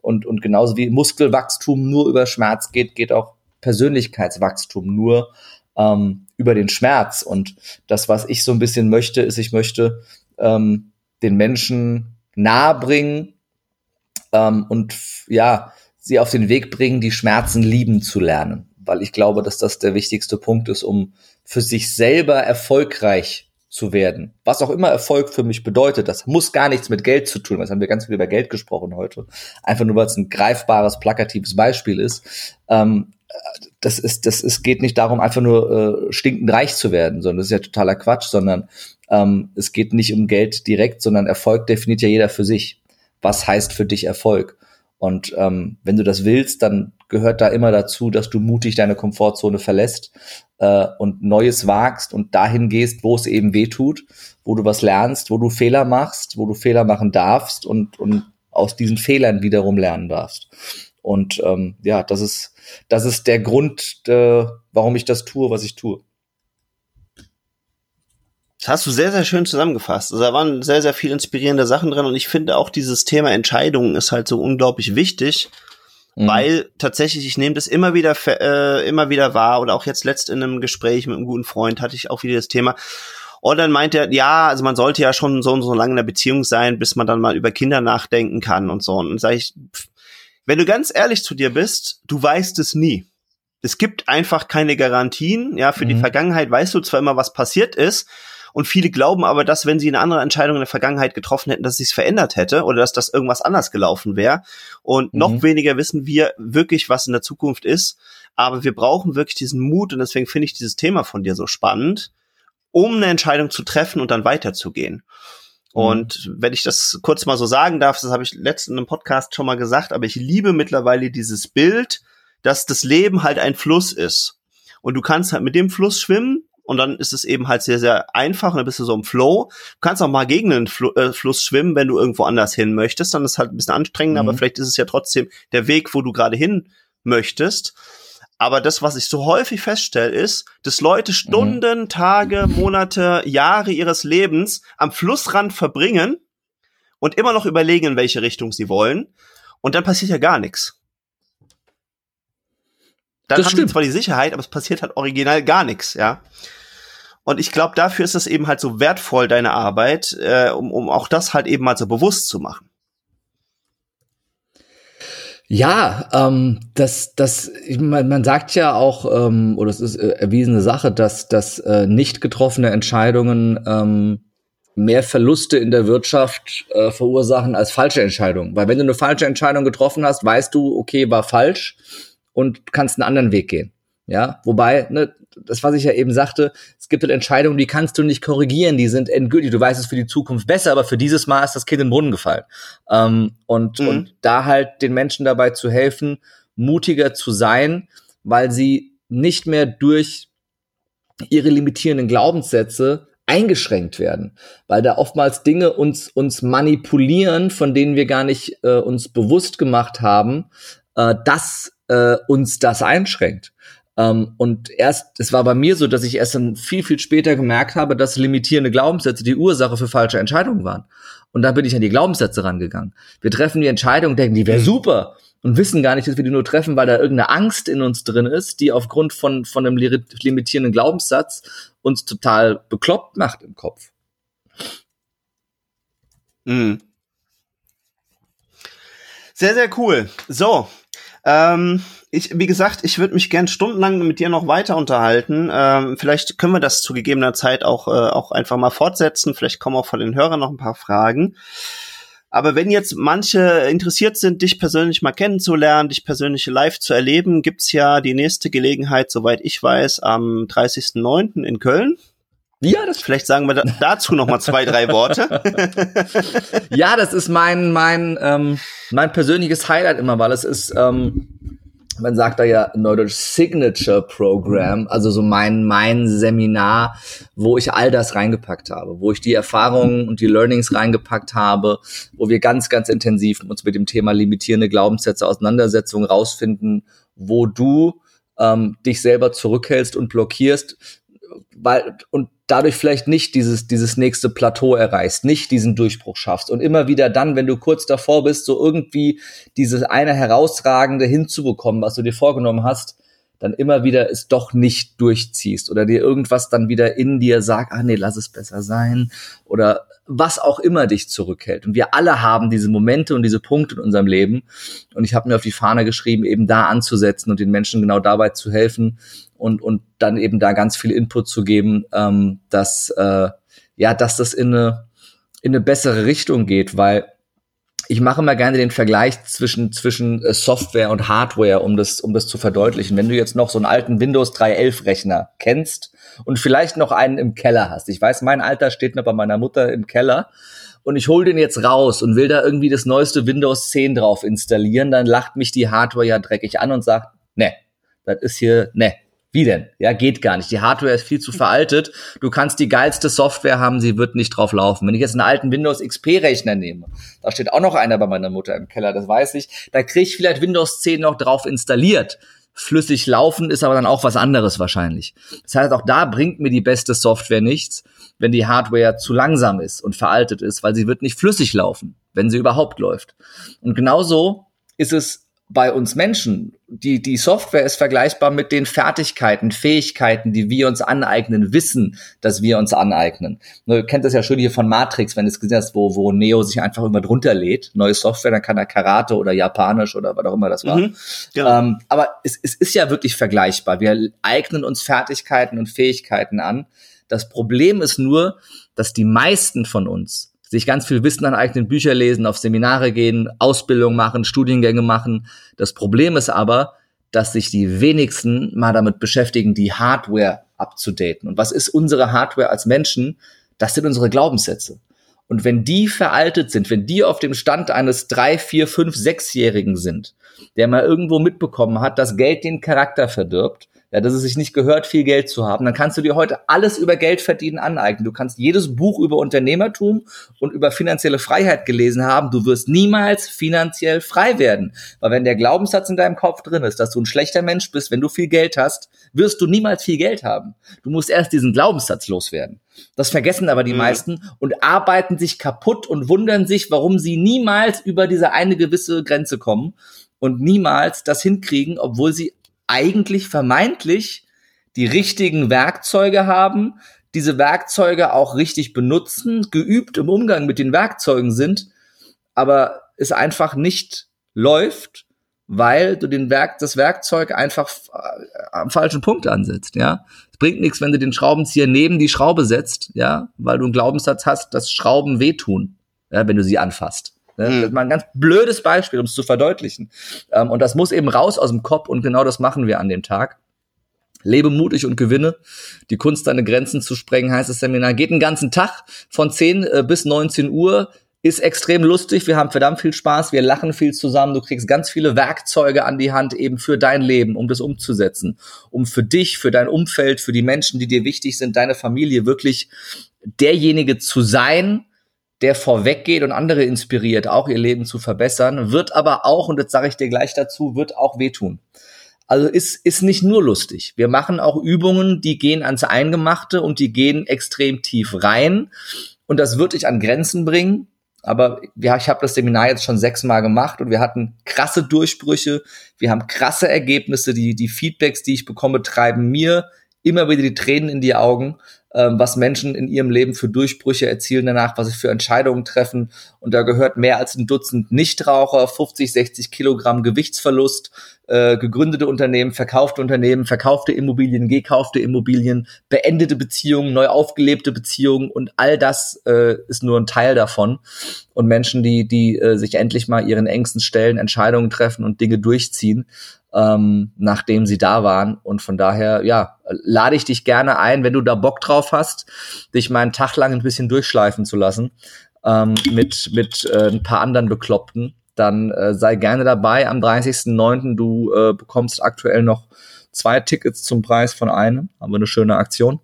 Und, und genauso wie Muskelwachstum nur über Schmerz geht, geht auch Persönlichkeitswachstum nur ähm, über den Schmerz. Und das, was ich so ein bisschen möchte, ist, ich möchte ähm, den Menschen nahebringen ähm, und ja, sie auf den Weg bringen, die Schmerzen lieben zu lernen. Weil ich glaube, dass das der wichtigste Punkt ist, um für sich selber erfolgreich zu werden. Was auch immer Erfolg für mich bedeutet, das muss gar nichts mit Geld zu tun. Das haben wir ganz viel über Geld gesprochen heute. Einfach nur, weil es ein greifbares, plakatives Beispiel ist. Ähm, das ist, das ist, geht nicht darum, einfach nur äh, stinkend reich zu werden, sondern das ist ja totaler Quatsch, sondern ähm, es geht nicht um Geld direkt, sondern Erfolg definiert ja jeder für sich. Was heißt für dich Erfolg? Und ähm, wenn du das willst, dann gehört da immer dazu, dass du mutig deine Komfortzone verlässt äh, und Neues wagst und dahin gehst, wo es eben weh tut, wo du was lernst, wo du Fehler machst, wo du Fehler machen darfst und, und aus diesen Fehlern wiederum lernen darfst. Und ähm, ja, das ist, das ist der Grund, äh, warum ich das tue, was ich tue. Das hast du sehr, sehr schön zusammengefasst. Also da waren sehr, sehr viel inspirierende Sachen drin und ich finde auch dieses Thema Entscheidungen ist halt so unglaublich wichtig, mhm. weil tatsächlich, ich nehme das immer wieder, äh, immer wieder wahr oder auch jetzt letzt in einem Gespräch mit einem guten Freund hatte ich auch wieder das Thema. Und dann meint er, ja, also man sollte ja schon so und so lange in der Beziehung sein, bis man dann mal über Kinder nachdenken kann und so. Und dann sage ich, wenn du ganz ehrlich zu dir bist, du weißt es nie. Es gibt einfach keine Garantien. Ja, für mhm. die Vergangenheit weißt du zwar immer, was passiert ist, und viele glauben aber, dass wenn sie eine andere Entscheidung in der Vergangenheit getroffen hätten, dass sich's verändert hätte oder dass das irgendwas anders gelaufen wäre. Und mhm. noch weniger wissen wir wirklich, was in der Zukunft ist. Aber wir brauchen wirklich diesen Mut und deswegen finde ich dieses Thema von dir so spannend, um eine Entscheidung zu treffen und dann weiterzugehen. Mhm. Und wenn ich das kurz mal so sagen darf, das habe ich letzten im Podcast schon mal gesagt, aber ich liebe mittlerweile dieses Bild, dass das Leben halt ein Fluss ist. Und du kannst halt mit dem Fluss schwimmen und dann ist es eben halt sehr, sehr einfach und dann bist du so im Flow. Du kannst auch mal gegen den Fl äh, Fluss schwimmen, wenn du irgendwo anders hin möchtest, dann ist es halt ein bisschen anstrengend, mhm. aber vielleicht ist es ja trotzdem der Weg, wo du gerade hin möchtest. Aber das, was ich so häufig feststelle, ist, dass Leute Stunden, mhm. Tage, Monate, Jahre ihres Lebens am Flussrand verbringen und immer noch überlegen, in welche Richtung sie wollen. Und dann passiert ja gar nichts. Dann das haben stimmt. sie zwar die Sicherheit, aber es passiert halt original gar nichts, ja. Und ich glaube, dafür ist es eben halt so wertvoll, deine Arbeit, äh, um, um auch das halt eben mal so bewusst zu machen. Ja, ähm, das, das, man, man sagt ja auch, ähm, oder es ist äh, erwiesene Sache, dass, dass äh, nicht getroffene Entscheidungen ähm, mehr Verluste in der Wirtschaft äh, verursachen als falsche Entscheidungen. Weil wenn du eine falsche Entscheidung getroffen hast, weißt du, okay, war falsch und kannst einen anderen Weg gehen. Ja, wobei, ne, das, was ich ja eben sagte, es gibt halt Entscheidungen, die kannst du nicht korrigieren, die sind endgültig. Du weißt es für die Zukunft besser, aber für dieses Mal ist das Kind in den Brunnen gefallen. Ähm, und, mhm. und da halt den Menschen dabei zu helfen, mutiger zu sein, weil sie nicht mehr durch ihre limitierenden Glaubenssätze eingeschränkt werden, weil da oftmals Dinge uns uns manipulieren, von denen wir gar nicht äh, uns bewusst gemacht haben, äh, dass äh, uns das einschränkt. Ähm, und erst, es war bei mir so, dass ich erst dann viel, viel später gemerkt habe, dass limitierende Glaubenssätze die Ursache für falsche Entscheidungen waren. Und dann bin ich an die Glaubenssätze rangegangen. Wir treffen die Entscheidung, denken, die wäre mhm. super und wissen gar nicht, dass wir die nur treffen, weil da irgendeine Angst in uns drin ist, die aufgrund von, von einem limitierenden Glaubenssatz uns total bekloppt macht im Kopf. Mhm. Sehr, sehr cool. So, Ähm, ich, wie gesagt, ich würde mich gern stundenlang mit dir noch weiter unterhalten. Ähm, vielleicht können wir das zu gegebener Zeit auch, äh, auch einfach mal fortsetzen. Vielleicht kommen auch von den Hörern noch ein paar Fragen. Aber wenn jetzt manche interessiert sind, dich persönlich mal kennenzulernen, dich persönlich live zu erleben, gibt's ja die nächste Gelegenheit, soweit ich weiß, am 30.09. in Köln. Ja, das vielleicht sagen wir da, (laughs) dazu noch mal zwei, drei Worte. ja, das ist mein mein ähm, mein persönliches Highlight immer, weil es ist ähm, man sagt da ja Neudeutsch Signature Program, also so mein, mein Seminar, wo ich all das reingepackt habe, wo ich die Erfahrungen und die Learnings reingepackt habe, wo wir ganz, ganz intensiv uns mit dem Thema limitierende Glaubenssätze Auseinandersetzung rausfinden, wo du ähm, dich selber zurückhältst und blockierst, weil, und dadurch vielleicht nicht dieses, dieses nächste Plateau erreichst, nicht diesen Durchbruch schaffst und immer wieder dann, wenn du kurz davor bist, so irgendwie dieses eine herausragende hinzubekommen, was du dir vorgenommen hast, dann immer wieder es doch nicht durchziehst oder dir irgendwas dann wieder in dir sagt, ah nee, lass es besser sein oder was auch immer dich zurückhält. Und wir alle haben diese Momente und diese Punkte in unserem Leben. Und ich habe mir auf die Fahne geschrieben, eben da anzusetzen und den Menschen genau dabei zu helfen und, und dann eben da ganz viel Input zu geben, ähm, dass, äh, ja, dass das in eine, in eine bessere Richtung geht, weil ich mache immer gerne den Vergleich zwischen, zwischen äh, Software und Hardware, um das, um das zu verdeutlichen. Wenn du jetzt noch so einen alten Windows 3.11 Rechner kennst und vielleicht noch einen im Keller hast. Ich weiß, mein Alter steht noch bei meiner Mutter im Keller und ich hole den jetzt raus und will da irgendwie das neueste Windows 10 drauf installieren, dann lacht mich die Hardware ja dreckig an und sagt, ne, das ist hier, ne, wie denn? Ja, geht gar nicht. Die Hardware ist viel zu veraltet. Du kannst die geilste Software haben, sie wird nicht drauf laufen. Wenn ich jetzt einen alten Windows XP-Rechner nehme, da steht auch noch einer bei meiner Mutter im Keller, das weiß ich, da kriege ich vielleicht Windows 10 noch drauf installiert. Flüssig laufen ist aber dann auch was anderes wahrscheinlich. Das heißt, auch da bringt mir die beste Software nichts, wenn die Hardware zu langsam ist und veraltet ist, weil sie wird nicht flüssig laufen, wenn sie überhaupt läuft. Und genauso ist es bei uns Menschen. Die, die Software ist vergleichbar mit den Fertigkeiten, Fähigkeiten, die wir uns aneignen, wissen, dass wir uns aneignen. Du kennt das ja schon hier von Matrix, wenn du es gesehen hast, wo, wo Neo sich einfach immer drunter lädt. Neue Software, dann kann er Karate oder Japanisch oder was auch immer das war. Mhm, genau. ähm, aber es, es ist ja wirklich vergleichbar. Wir eignen uns Fertigkeiten und Fähigkeiten an. Das Problem ist nur, dass die meisten von uns sich ganz viel Wissen aneignen, Bücher lesen, auf Seminare gehen, Ausbildung machen, Studiengänge machen. Das Problem ist aber, dass sich die wenigsten mal damit beschäftigen, die Hardware abzudaten. Und was ist unsere Hardware als Menschen? Das sind unsere Glaubenssätze. Und wenn die veraltet sind, wenn die auf dem Stand eines drei, vier, fünf, sechsjährigen sind, der mal irgendwo mitbekommen hat, dass Geld den Charakter verdirbt, ja, dass es sich nicht gehört, viel Geld zu haben, dann kannst du dir heute alles über Geld verdienen aneignen. Du kannst jedes Buch über Unternehmertum und über finanzielle Freiheit gelesen haben. Du wirst niemals finanziell frei werden. Weil wenn der Glaubenssatz in deinem Kopf drin ist, dass du ein schlechter Mensch bist, wenn du viel Geld hast, wirst du niemals viel Geld haben. Du musst erst diesen Glaubenssatz loswerden. Das vergessen aber die mhm. meisten und arbeiten sich kaputt und wundern sich, warum sie niemals über diese eine gewisse Grenze kommen und niemals das hinkriegen, obwohl sie eigentlich vermeintlich die richtigen Werkzeuge haben, diese Werkzeuge auch richtig benutzen, geübt im Umgang mit den Werkzeugen sind, aber es einfach nicht läuft, weil du den Werk, das Werkzeug einfach äh, am falschen Punkt ansetzt, ja. Es bringt nichts, wenn du den Schraubenzieher neben die Schraube setzt, ja, weil du einen Glaubenssatz hast, dass Schrauben wehtun, ja, wenn du sie anfasst. Ne? Mhm. Das ist mal ein ganz blödes Beispiel, um es zu verdeutlichen. Ähm, und das muss eben raus aus dem Kopf und genau das machen wir an dem Tag. Lebe mutig und gewinne. Die Kunst, deine Grenzen zu sprengen, heißt das Seminar. Geht einen ganzen Tag von 10 äh, bis 19 Uhr. Ist extrem lustig. Wir haben verdammt viel Spaß. Wir lachen viel zusammen. Du kriegst ganz viele Werkzeuge an die Hand eben für dein Leben, um das umzusetzen. Um für dich, für dein Umfeld, für die Menschen, die dir wichtig sind, deine Familie wirklich derjenige zu sein, der vorweggeht und andere inspiriert, auch ihr Leben zu verbessern, wird aber auch, und das sage ich dir gleich dazu, wird auch wehtun. Also ist, ist nicht nur lustig. Wir machen auch Übungen, die gehen ans Eingemachte und die gehen extrem tief rein. Und das wird dich an Grenzen bringen. Aber ja, ich habe das Seminar jetzt schon sechsmal gemacht und wir hatten krasse Durchbrüche. Wir haben krasse Ergebnisse. Die, die Feedbacks, die ich bekomme, treiben mir immer wieder die Tränen in die Augen. Ähm, was Menschen in ihrem Leben für Durchbrüche erzielen danach, was sie für Entscheidungen treffen. Und da gehört mehr als ein Dutzend Nichtraucher, 50, 60 Kilogramm Gewichtsverlust, äh, gegründete Unternehmen, verkaufte Unternehmen, verkaufte Immobilien, gekaufte Immobilien, beendete Beziehungen, neu aufgelebte Beziehungen und all das äh, ist nur ein Teil davon. Und Menschen, die, die äh, sich endlich mal ihren Ängsten stellen, Entscheidungen treffen und Dinge durchziehen, ähm, nachdem sie da waren. Und von daher, ja, lade ich dich gerne ein, wenn du da Bock drauf hast, dich mal einen Tag lang ein bisschen durchschleifen zu lassen ähm, (laughs) mit, mit äh, ein paar anderen Bekloppten dann äh, sei gerne dabei am 30.09. Du äh, bekommst aktuell noch zwei Tickets zum Preis von einem. Haben wir eine schöne Aktion.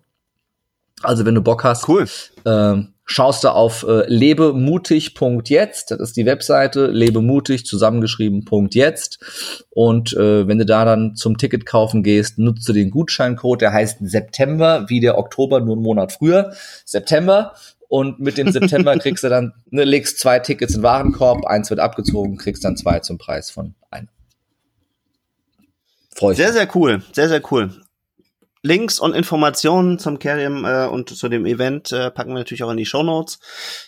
Also wenn du Bock hast, cool. äh, schaust du auf äh, lebemutig.jetzt, das ist die Webseite, lebemutig zusammengeschrieben.jetzt und äh, wenn du da dann zum Ticket kaufen gehst, nutzt du den Gutscheincode, der heißt September, wie der Oktober, nur einen Monat früher, September und mit dem September (laughs) kriegst du dann, ne, legst zwei Tickets in den Warenkorb, eins wird abgezogen, kriegst dann zwei zum Preis von einem. Freue ich Sehr, sehr cool. Sehr, sehr cool. Links und Informationen zum Kerium äh, und zu dem Event äh, packen wir natürlich auch in die Show Notes.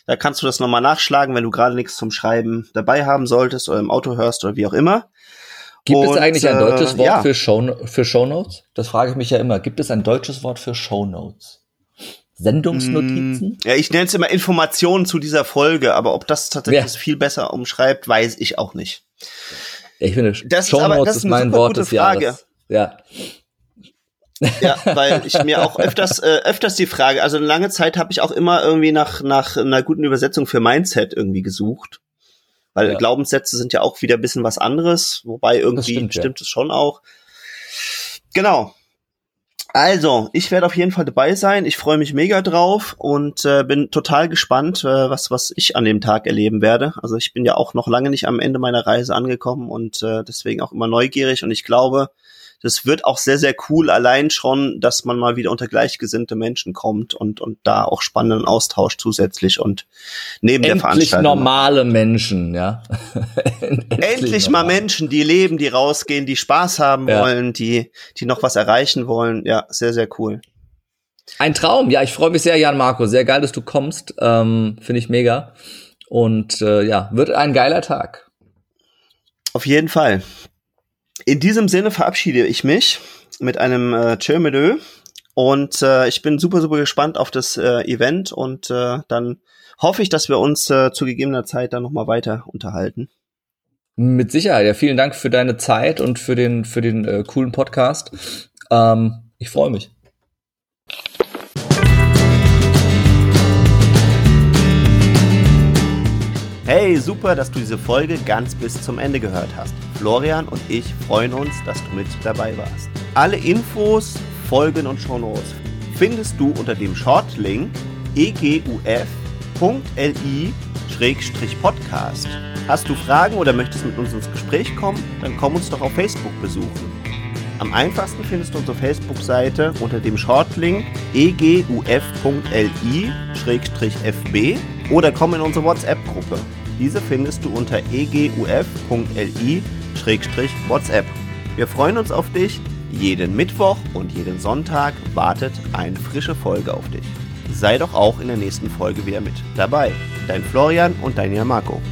Da kannst du das nochmal nachschlagen, wenn du gerade nichts zum Schreiben dabei haben solltest oder im Auto hörst oder wie auch immer. Gibt und, es eigentlich ein deutsches äh, Wort ja. für, Show, für Show Notes? Das frage ich mich ja immer. Gibt es ein deutsches Wort für Show Notes? Sendungsnotizen? Mm, ja, ich nenne es immer Informationen zu dieser Folge, aber ob das tatsächlich ja. viel besser umschreibt, weiß ich auch nicht. Ich finde, das ist, aber, das ist mein Wort des Frage. Jahres. Ja. Ja, weil ich mir auch öfters äh, öfters die Frage, also eine lange Zeit habe ich auch immer irgendwie nach nach einer guten Übersetzung für Mindset irgendwie gesucht. Weil ja. Glaubenssätze sind ja auch wieder ein bisschen was anderes, wobei irgendwie stimmt, stimmt ja. es schon auch. Genau. Also, ich werde auf jeden Fall dabei sein. Ich freue mich mega drauf und äh, bin total gespannt, äh, was was ich an dem Tag erleben werde. Also ich bin ja auch noch lange nicht am Ende meiner Reise angekommen und äh, deswegen auch immer neugierig und ich glaube, das wird auch sehr, sehr cool, allein schon, dass man mal wieder unter gleichgesinnte Menschen kommt und, und da auch spannenden Austausch zusätzlich und neben Endlich der Veranstaltung. normale Menschen, ja. (laughs) Endlich, Endlich mal Menschen, die leben, die rausgehen, die Spaß haben ja. wollen, die, die noch was erreichen wollen. Ja, sehr, sehr cool. Ein Traum, ja, ich freue mich sehr, Jan Marco. Sehr geil, dass du kommst. Ähm, Finde ich mega. Und äh, ja, wird ein geiler Tag. Auf jeden Fall. In diesem Sinne verabschiede ich mich mit einem äh, Tschö und äh, ich bin super, super gespannt auf das äh, Event und äh, dann hoffe ich, dass wir uns äh, zu gegebener Zeit dann nochmal weiter unterhalten. Mit Sicherheit. Ja, vielen Dank für deine Zeit und für den, für den äh, coolen Podcast. Ähm, ich freue mich. Hey, super, dass du diese Folge ganz bis zum Ende gehört hast. Florian und ich freuen uns, dass du mit dabei warst. Alle Infos, Folgen und Shownotes findest du unter dem Shortlink eguf.li-podcast. Hast du Fragen oder möchtest mit uns ins Gespräch kommen? Dann komm uns doch auf Facebook besuchen. Am einfachsten findest du unsere Facebook-Seite unter dem Shortlink eguf.li-fb oder komm in unsere WhatsApp-Gruppe. Diese findest du unter eguf.li-whatsapp. Wir freuen uns auf dich. Jeden Mittwoch und jeden Sonntag wartet eine frische Folge auf dich. Sei doch auch in der nächsten Folge wieder mit dabei. Dein Florian und dein Jan Marco.